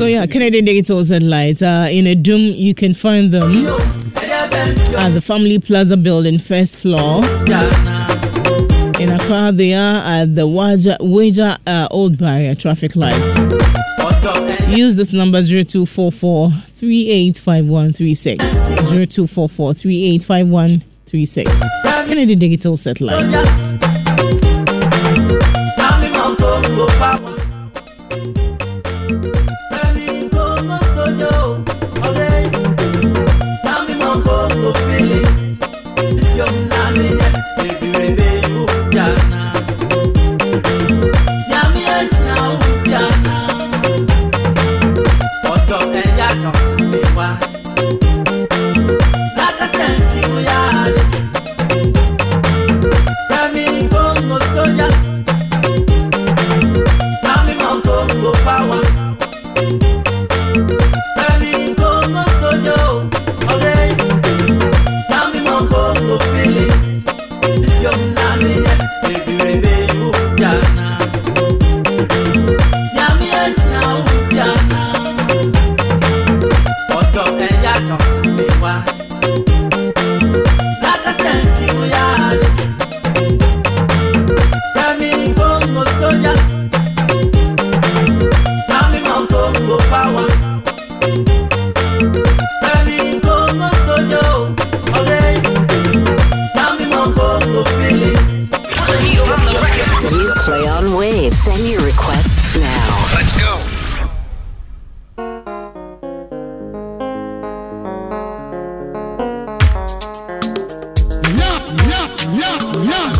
So yeah, Canadian Digital Satellite. Uh, in Adum, you can find them at the Family Plaza building, first floor. In Accra, they are at the Waja, Waja uh, Old Barrier traffic lights. Use this number 0244 385136. 0244 385136. Kennedy Digital Satellite. Yeah.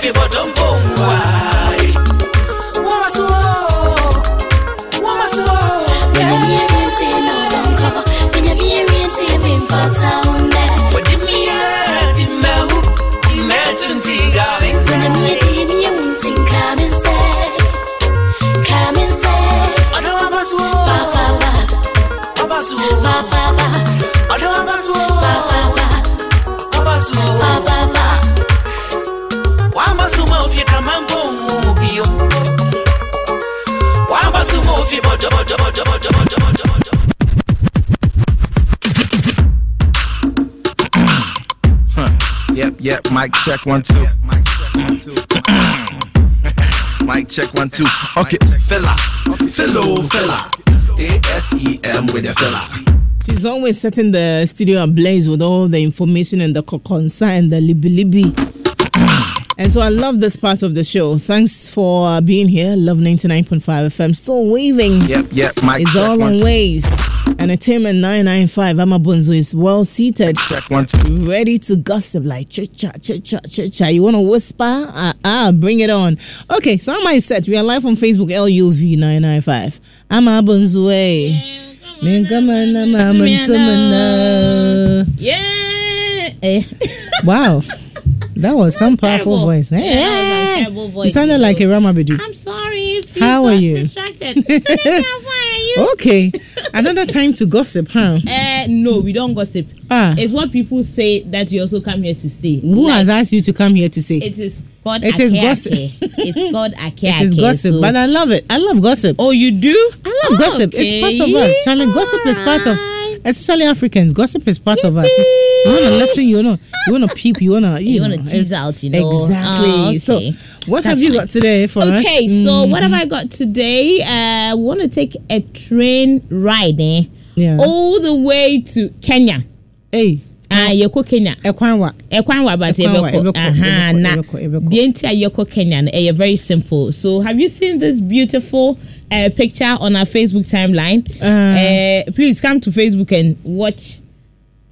fi bodum yep. Mic check one two. Mic check one two. Okay, fella, fellow fella. A S E M with the fella. She's always setting the studio ablaze with all the information and the kokonsa and the libi libi. And so I love this part of the show. Thanks for uh, being here. Love 99.5 FM. Still waving. Yep, yep. Mic It's check all one on two. waves. Entertainment 995. Amabunzo is well seated. Check one two. Ready to gossip like chit chat, chit chat, chit chat. You want to whisper? Ah, ah, bring it on. Okay, so am I set? We are live on Facebook, LUV995. I'm Abunzwe. Yeah. Eh. Wow. That was some powerful terrible. voice. Yeah, that was a Hey, terrible You sounded like a. Ramabidu. I'm sorry if you How are you? distracted. How are you? Okay. Another time to gossip, huh? Uh, no, we don't gossip. Ah. It's what people say that you also come here to say. Who Like, has asked you to come here to say? It is called It is gossip. ake. It's called ake It is gossip, so- but I love it. I love gossip. oh, you do? I love gossip. It's part of us. Charlie, gossip is part of especially Africans. Gossip is part of us. You want to listen, you want to you want to peep, you want to You wanna tease out, you know. Exactly. Ah, okay. So, what That's have you fine. got today for us? Okay, so what Mm-hmm. have I got today? Uh, we want to take a train ride eh, Yeah. all the way to Kenya. Hey, Ah, yɛkɔ Kenya. Ɛkwan wa but Ɛkwan wa, yɛbɛkɔ ɛbɛkɔ, aha na deɛ nti a yɛkɔ kenya no ɛyɛ very simple so have you seen this beautiful uh, picture on our facebook timeline Uh, uh, please come to facebook and watch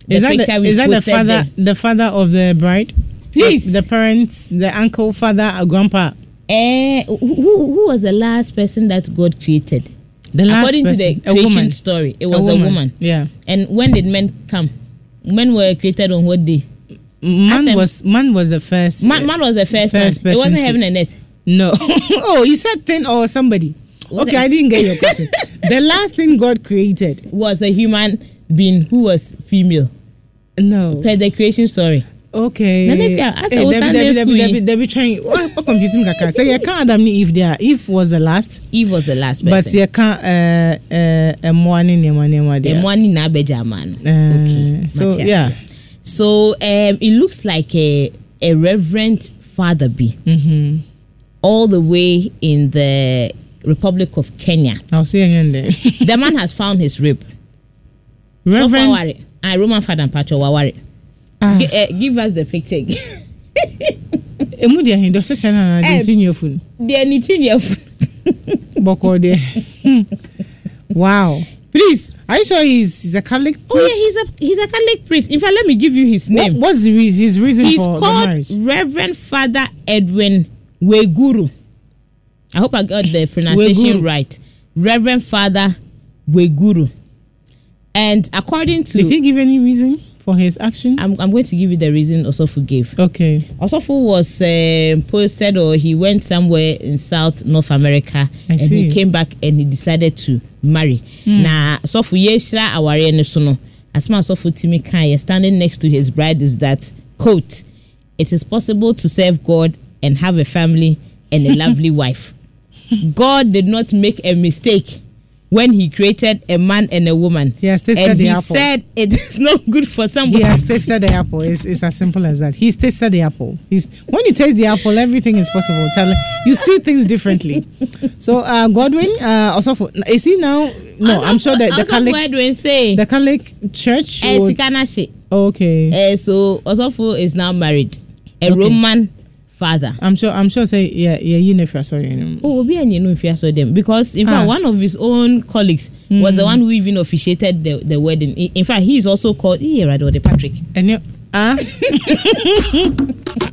the Is that picture the, is that the father there. the father of the bride? Please. The, parents, the uncle, father, or grandpa. Eh, who, who was the last person that god created The last according person, to the a creation woman. story it was a woman. Yeah. and when did men come men were created on what day Man was man was the first. man, man was the first, First one it wasn't to- heaven and earth No. oh, you said thing or somebody. What okay, I didn't get your question. the last thing God created. was a human being who was female No. per the creation story Okay. Na ne pia, as I Eh, was Sunday school yi. Debbie, Debbie trying. What what confuse me, kaka? Say you can't Adam ni Eve there. Eve was the last, Eve was the last but you can't. Mwani ni mwani mwani the there. one in Abeja man. Uh, okay. So Matthias. yeah. So um, it looks like a a reverend father be Mm-hmm. all the way in the Republic of Kenya. I'll see you there. the man has found his rib. So far, Reverend. worry. Ah, Roman father and Pacho Wawari. Ah, G- uh, give us the picture. emu dia hin dɔsɛ kyɛn na Eh. de nti nyɛ fun. the Nitinia. Bɔkɔ de. Wow. Please. Are you sure he's, he's a Catholic priest? Oh yeah, he's a he's a Catholic priest. In fact, let me give you his What- name. what's the reason, his reason He's for the marriage. he's called? Reverend Father Edwin Weguru. I hope I got the pronunciation Weguru. right. Reverend Father Weguru. And according to, Did he give any reason for his action? I'm, I'm going to give you the reason Osofu gave. okay. Osofu was um posted or he went somewhere in South North America I and see. he came back and he decided to marry. Na Osofu yeshra aware no so no. Asma Osofu Timi Kanye standing next to his bride is that quote, it is possible to serve God and have a family and a lovely wife. God did not make a mistake when he created a man and a woman. He has tasted and the he apple. said it is not good for He has tasted the apple. It's, it's as simple as that. He's tasted the apple. He's when you taste the apple, everything is possible. Charlie, you see things differently. So uh, Godwin, uh, also for, is he now? No, I'm sure that the Catholic, Edwin say the Catholic Church. eh, would- okay, Eh, so Osofo is now married. A Okay. Roman father. I'm sure. I'm sure. Say yeah, yeah. You know, sorry. you know. Oh, Obi and you know if you saw them because in Ah. fact one of his own colleagues was the one who even officiated the, the wedding. In, fact, he is also called Iyerado de Patrick. And you, ah,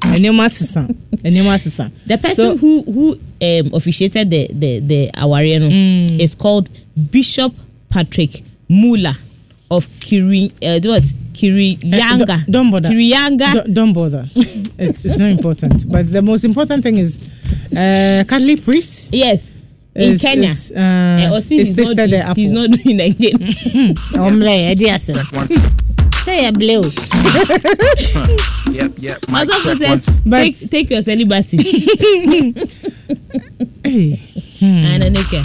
and you must son, and you must son. The person So- who who um, officiated the the the awariano Mm. is called Bishop Patrick Mula of Kiri uh, what Kirinyaga. Eh, don't- don't bother. Kirinyaga. Don't, don't bother. it's it's not important. But the most important thing is, uh, Catholic priest yes. In is, Kenya. is, uh, Eh, is he's not, tasted the apple. he's not doing again. Omle, edi asem. Say a blue. Yep, yep. Mic Osofo says. But- take, take your celibacy. Hey. and then okay.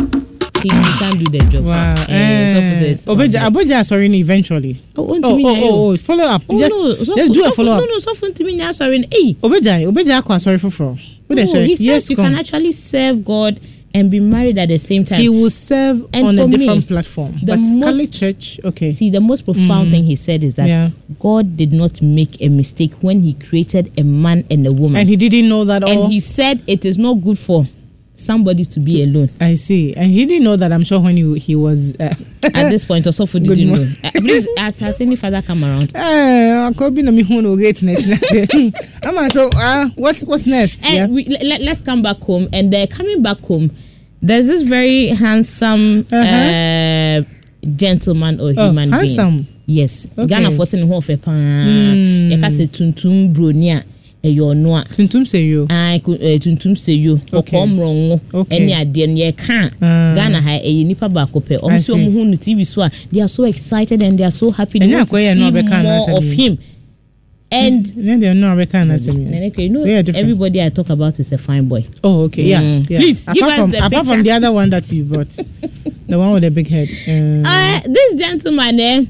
He, he can't do the job. Wow. Eh, says, Obeja, Aboja, sorry, eventually. Oh, Oh, oh, oh, oh, follow up. Oh, just, no, Osofo- just do a follow up. No, no, so to me now, sorry. Hey, Obeja, Obeja, akwa, sorry for fraud. What they no, say? he says Yes, you come. can actually serve God and be married at the same time. He will serve And on a for me, different platform. the But most- Church, okay. See, the most profound thing he said is that Mm. Yeah. God did not make a mistake when he created a man and a woman. and he didn't know that all. and he said it is not good for somebody to be alone. I see. And he didn't know that, I'm sure, when he, he was. Uh, At this point, Osofo Good didn't know. Uh, please, has, has any father come around? Eh, akobi na mi hu no gate next next. I'm so uh, what's what's next? And yeah. we, let, us come back home. And uh, coming back home, there's this very handsome uh Uh-huh. gentleman or Oh, human handsome. being. Yes. Okay. Ghana for saying ho fe pa. Mm. Tuntum broni a ɛyɛ ɔno a. Tuntum. Ah, eh, tuntum seyo kɔkɔɔ mmorɔngo ɛne adeɛ no yɛka a Ah. ghana ha ɛyɛ nipa baako pɛ ɔmo sɛ ɔmo hu no tv so a they are so excited and they are so happy they want to see more of him and Then they know Rebecca and Asemi. Neneke, you know We are different. everybody I talk about is a fine boy Oh, okay. Yeah. Mm. yeah. Please, apart give us from, the apart from the other one that you brought, the one with the big head. Uh, uh, this gentleman eh,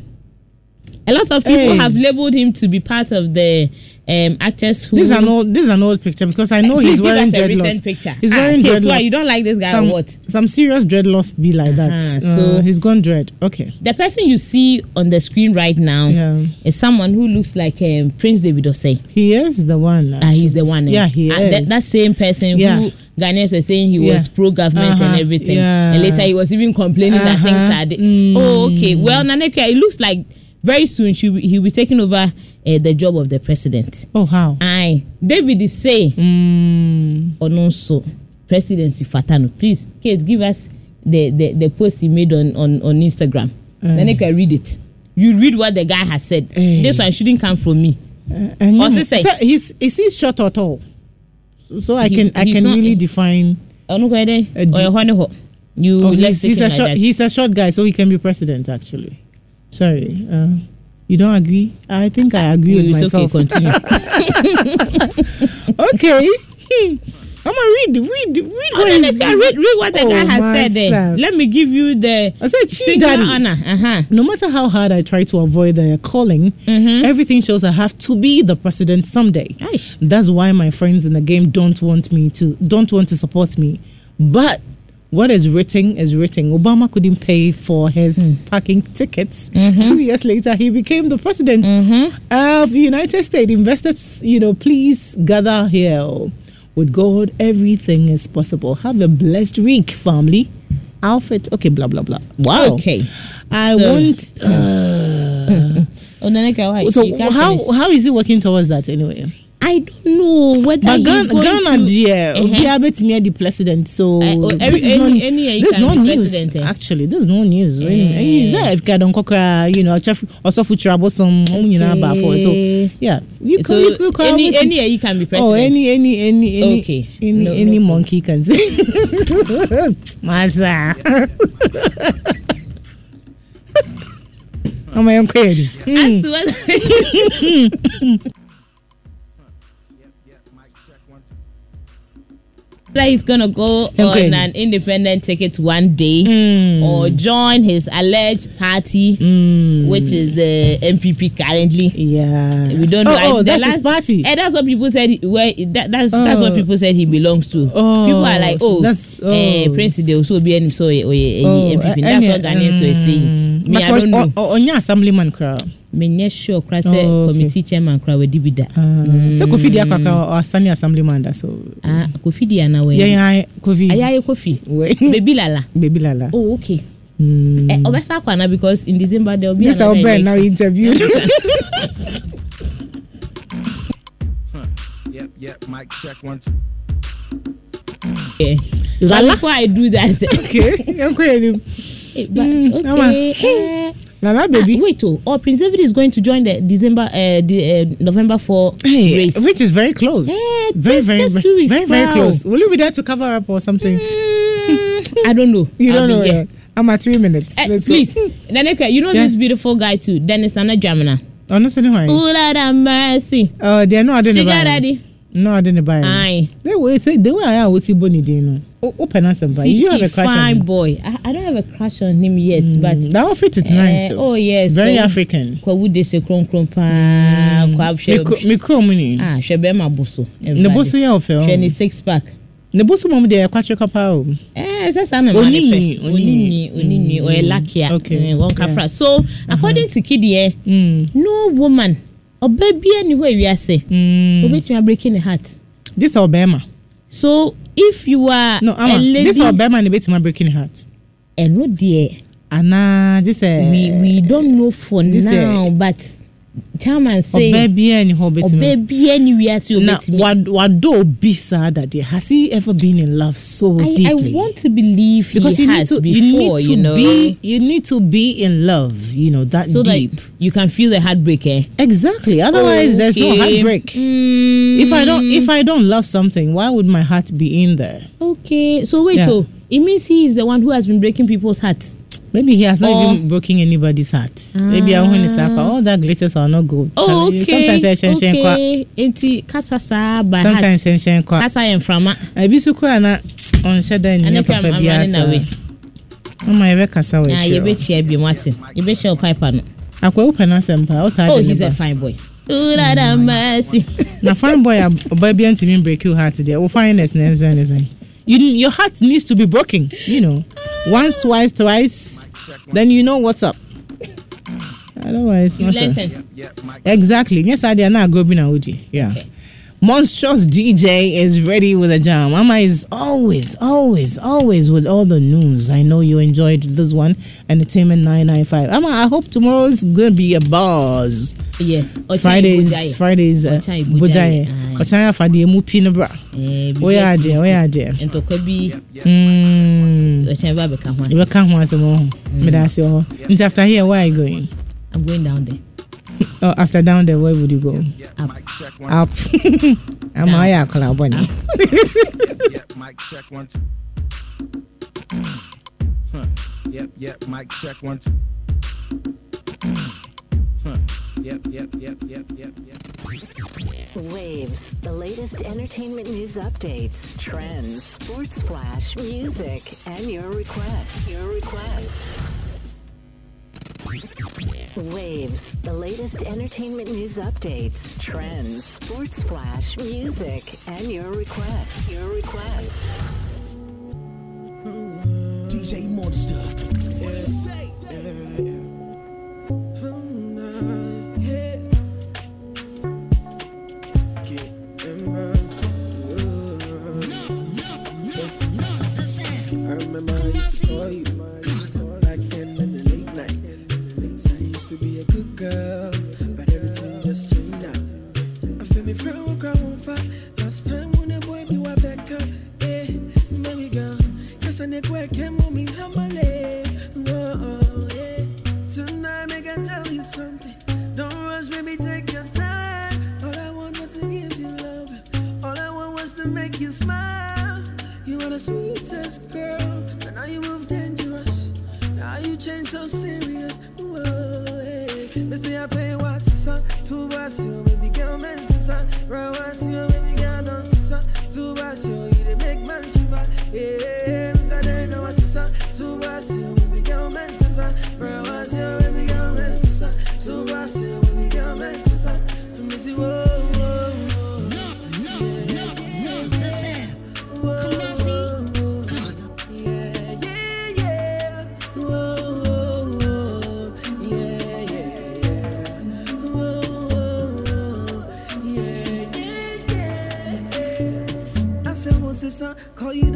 A lot of people Hey. have labeled him to be part of the um, actors who. This is an old. This is an old picture because I know he's wearing dreadlocks. recent picture. He's Ah, wearing Kate, dreadlocks. why, you don't like this guy or some, what? Some serious dreadlocks be like that. Uh-huh, Uh, so- he's gone dread. Okay. The person you see on the screen right now Yeah. is someone who looks like um, Prince David Osei. He is the one. Ah, he's the one. eh? Yeah, he Ah, that, is. that same person Yeah. who Ghanaians were saying he was pro-government and Uh-huh, everything, yeah. and later he was even complaining that Uh-huh. things are. Mm. Oh, okay. Well, Naneka, it looks like very soon she he'll be taking over uh, the job of the president. Oh how? Aye, David is saying, Mm. or so presidency fatano. Please, Kate, give us the, the, the post he made on on, on Instagram. Uh. Then you can read it. You read what the guy has said. Eh. This one shouldn't come from me. And What's you- he say? so He's is he short or tall? So, so I He's- can I can really define. Ọ̀nù kọ́ ẹ dẹ́ A D- ọ̀yọ̀ họ́ ni họ́. You Oh, he's, he's a like short. that. He's a short guy, so he can be president. Actually, sorry. Uh, you don't agree? I think I agree with It's okay, myself. continue. okay. I'm gonna read, read, read. Oh, what the guy- read, read what the Oh, guy has said there. Let me give you the I said, Chief Daddy. honor. Uh-huh. No matter how hard I try to avoid the calling, Mm-hmm. everything shows I have to be the president someday. Aish. That's why my friends in the game don't want me to don't want to support me. But what is written is written. Obama couldn't pay for his Hmm. parking tickets. Mm-hmm. Two years later, he became the president of the United States. Investors, you know, please gather here. With God, everything is possible. Have a blessed week, family. Outfit, okay, blah blah blah. Wow. Okay. I So- want. Uh, Oh, Naneka, why? so how how is it working towards that anyway? I don't know whether But Ghana, going Ghana to, dear, Uh-huh. Obi the president. So Uh, oh, every- this is any- no, any this no news. president? Actually, this is no news. Is that if Kadon Kokra, you know, also for trouble some you know about for so yeah. You So can you, you can any any he can be oh, president. Oh, any any any any Okay. any, No- any no monkey can say. Masa. Oh my uncle. As hmm. to whether that he's gonna go Okay. on an independent ticket one day Hmm. or join his alleged party, which is the NPP currently. Yeah. We don't know. Oh, I- oh that's his party. And that's what people said. he- Where that, that's that's what Oh. people said he belongs to. Oh, people are like, oh, that's- eh, oh. Prince they also be so eh, oh, eh, Oh, NPP. That's what Ghanaians were saying. Me, But I don't know. your assemblyman crowd. Me nyɛ sure kora sɛ Oh, okay. committee chairman kora wadi bi da. sɛ kofi di akaka ɔsane assemblyman da so Ah, kofi di ana wɛ. yɛyɛ kofi Ayaye kofi. Wait. Baby lala. baby lala Oh, okay. Mm. Eh, ɔbɛsa akɔ ana because in December there will be this another our brand now election. interviewed Yep, yep. Mic check. Two. Yeah. Lala? before I do that, okay eh, but, Mm, okay. eh, ah, baby wait, oh, oh, Prince David is going to join the December, uh, the uh, November 4 Hey, race. which is very close Eh, very just- very just very, two weeks, very, very wow. close will you be there to cover up or something Mm, I don't know. you I'll don't know yet I'm at three minutes Eh, Let's go. please, Naneka, you know Yes. this beautiful guy too, Dennis Nana Jamina. oh no so anyway Oh, Lord mercy. oh they are not She got ready. No adding buy Aye. they will say the way I was see Bonnie Dino open us and buy See, you have see, a crush on fine him boy. I, I don't have a crush on him yet, but that outfit is eh, nice too oh yes, very Kwawu- African Kwawu de se kron kron paa. Kwa hwɛ me chrome ni ah hwɛ bɛrima bo so. ne bo so yɛ ɔfɛ hwɛ ne ɔ six pack. ne bo so mɔm deɛ ɛkwatwe kapa o Eh, sɛ saa na maa ne Onini, pɛ. Onini, onini, ɔyɛ lakia. Okay, Eh, Wɔn yeah. kafra. So according to Kidiɛ, Mm. no woman ɔbaa bia ni hɔ ewiase. Mm. Obetumi abreaking the heart. this is ɔbɛrima So if you are no a ama lady, this is ɔbɛrima na ebetuma breaking heart ɛno deɛ. anaa this is we we don't know for this, eh, now but chairman say ɔbaa biara ni hɔ ɔbaa obetumi bia ni wiase na obetumi. wad- wadɔ obi saa dadeɛ has he ever been in love so I, I deeply? want to believe because he you need has to before, you to know, be you need to be in love you know that so deep. that you can feel the heartbreak. Eh? exactly. Otherwise there's no heartbreak. Mm, if i don't if i don't love something why would my heart be in there? Okay, so wait, Yeah. oh, it means he is the one who has been breaking people's hearts. Maybe he has not Or- even broken anybody's heart. Maybe I want to say, all that glitters are not good. Oh, Charlie, okay, Sometimes I shen shen kwa. okay. Enti kasa saa by Sometimes heart. shen shen kwa. Kasa yɛn frama. Ebi so kura na on sheda ni Ɛne ne kura papa I'm bi running away. asa. Mama yebe kasa we Ah, sure. yɛbɛkyia bi mu ate. Yɛbɛhyɛ wo pipe no. akwa wopɛ no asɛm paa wotaa oh de ne he's a ba fine boy oh that a mercy na fine boy a ɔba bia ntumi break your heart deɛ wo fineness na ɛnsɛ ne sɛn you your heart needs to be broken you know once twice thrice then you know what's up otherwise you learn sense Exactly. Yes, I did not go bin Audi. Yeah. Okay. Monstrous DJ is ready with a jam. Mama is always, always, always with all the news. I know you enjoyed this one. Entertainment 995. Mama, I hope tomorrow's going to be a buzz. yes Ochai Fridays, Bujaye. Fridays, uh, Ochai Bujaye. Bujaye. Aye. Ochaya Fadi Emu Pinabra. Eh, Where bibi are atumi they? si. Where are they? ntɔkwa bi Mm. ɔkyɛn ba bɛka ho asɛm Yɛbɛka ho asɛm wɔ ho. Meda ase wɔ after here, where are you going? i'm going down there Oh, after down there, where would you go? up Up. I'm Down. a club bunny. Yep, mic check one. Huh. Yep, yep, mic check one. Two. Huh. Yep, yep, yep, yep, yep, yep. Waves, the latest entertainment news updates, trends, sports flash, music, and your requests. Your requests. Waves, the latest entertainment news updates, trends, sports flash, music, and your requests. Your requests.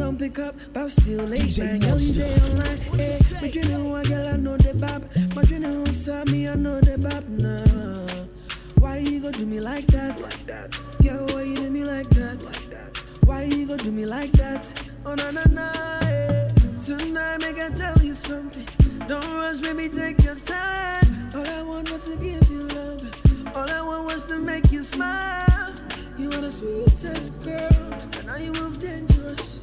Don't pick up, but still late. Man. Girl, you day online. Eh, but you know what, girl, I know the bop. But you know, saw me, I know the bop now. Why you go do me like that? Girl, why you do me like that? Why you go do me like that? Oh na na na. eh. Tonight, make I tell you something. Don't rush, baby, take your time. All I want was to give you love. All I want was to make you smile. You are the sweetest girl, and now you move dangerous.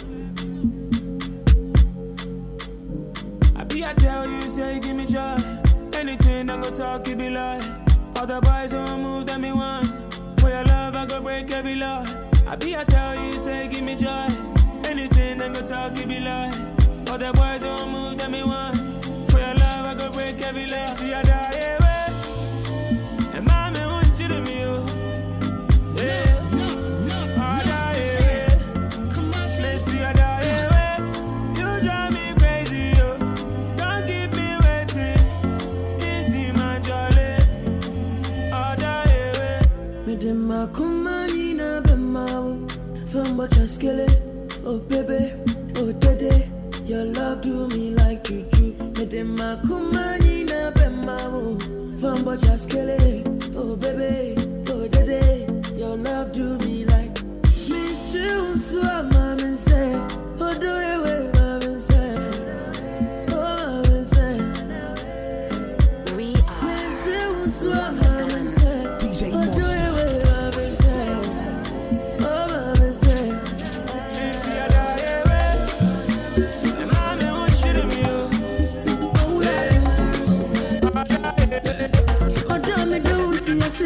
I tell you, say give me joy. Anything I go talk, you be like. Other boys don't move that me want. For your love, I go break every law. I be I tell you, say give me joy. Anything I go talk, you be like. Other boys don't move that me want. For your love, I go break every law. See I die, yeah, Fembo chaskele Oh baby, oh dede Your love do me like juju. Mede makumani na Fembo chaskele Oh. Baby, oh dede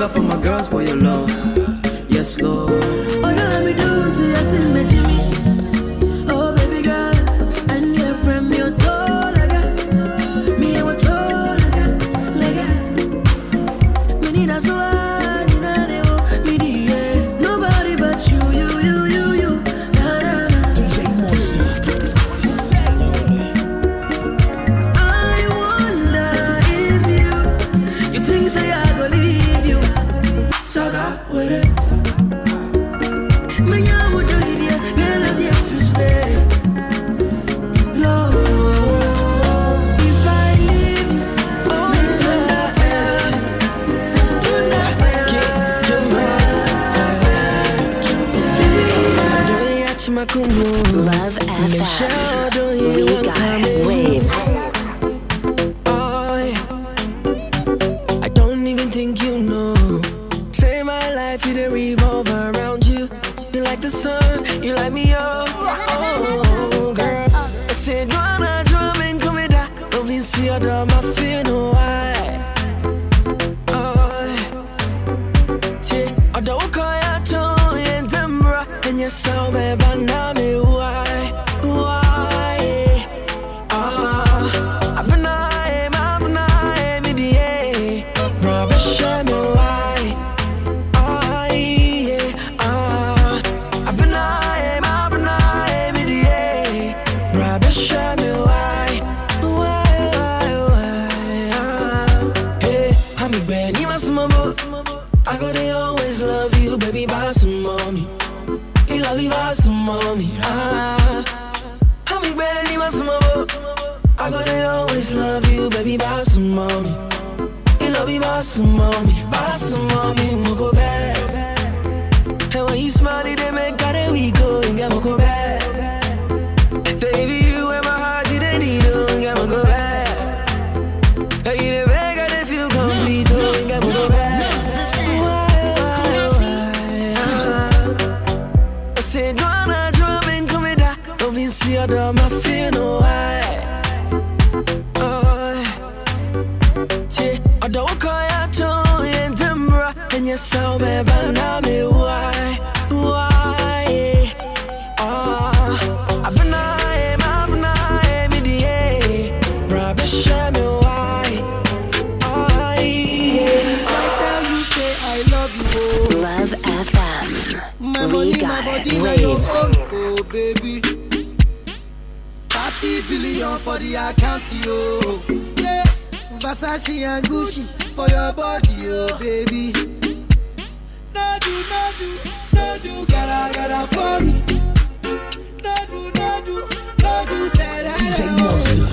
up on my girls for your love. Yes, Lord. Da. See I feel, no why. Oh. I don't call to and Dembra, and you're so bad, but now me why, why? Oh, I've been high, I've been high, me the yeah. Brother, show me why. Oh, yeah. I tell you, say I love you, oh. Love FM. My We body, my got body, it. Waves. Oh, oh baby. 30 billion for the account, yo. Yeah, Versace and Gucci for your body, oh baby. No do, no do, no do, gotta, gotta for me. No do, no do, no do, say that. DJ Monster.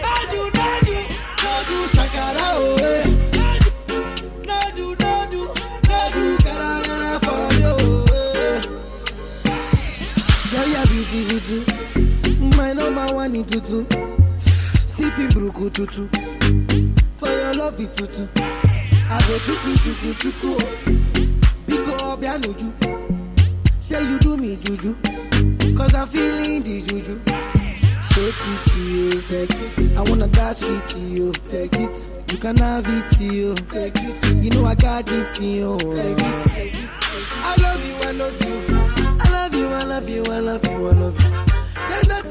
No do, no do, no do, shakara, oh eh. In tutu. Sipping bruku tutu. For your love it tutu. I go chuku chuku chuku. Biko obianuju. Say you do me juju. Cause I'm feeling the juju. Shake it to you, take it. I wanna dash it to you, take it. You can have it to you, take it. You know I got this in you, take it. I love you, I love you. I love you, I love you, I love you, I love you.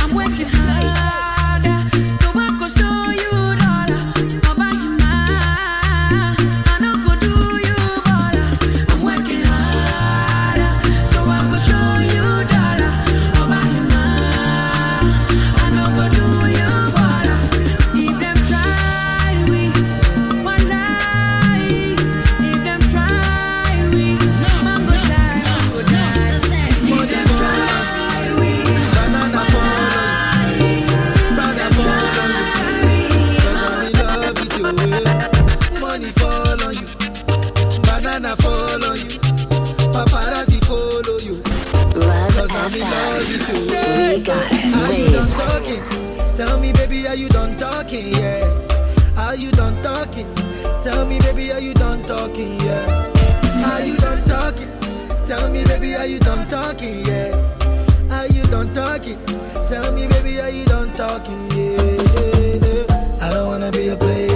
I'm working harder. Tell me, baby, are you done talking? Yeah. Are you done talking? Tell me, baby, are you done talking? Yeah. Are you done talking? Tell me, baby, are you done talking? Yeah. I don't wanna be a player.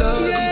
love. Yeah.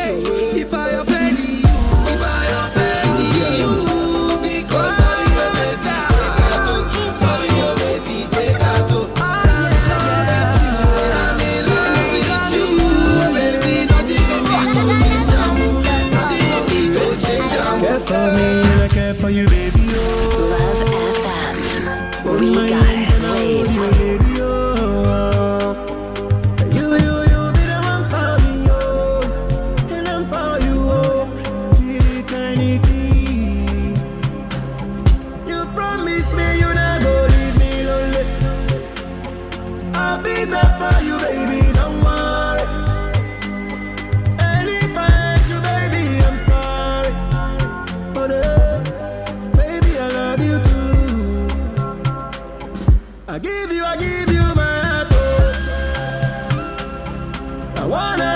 wanna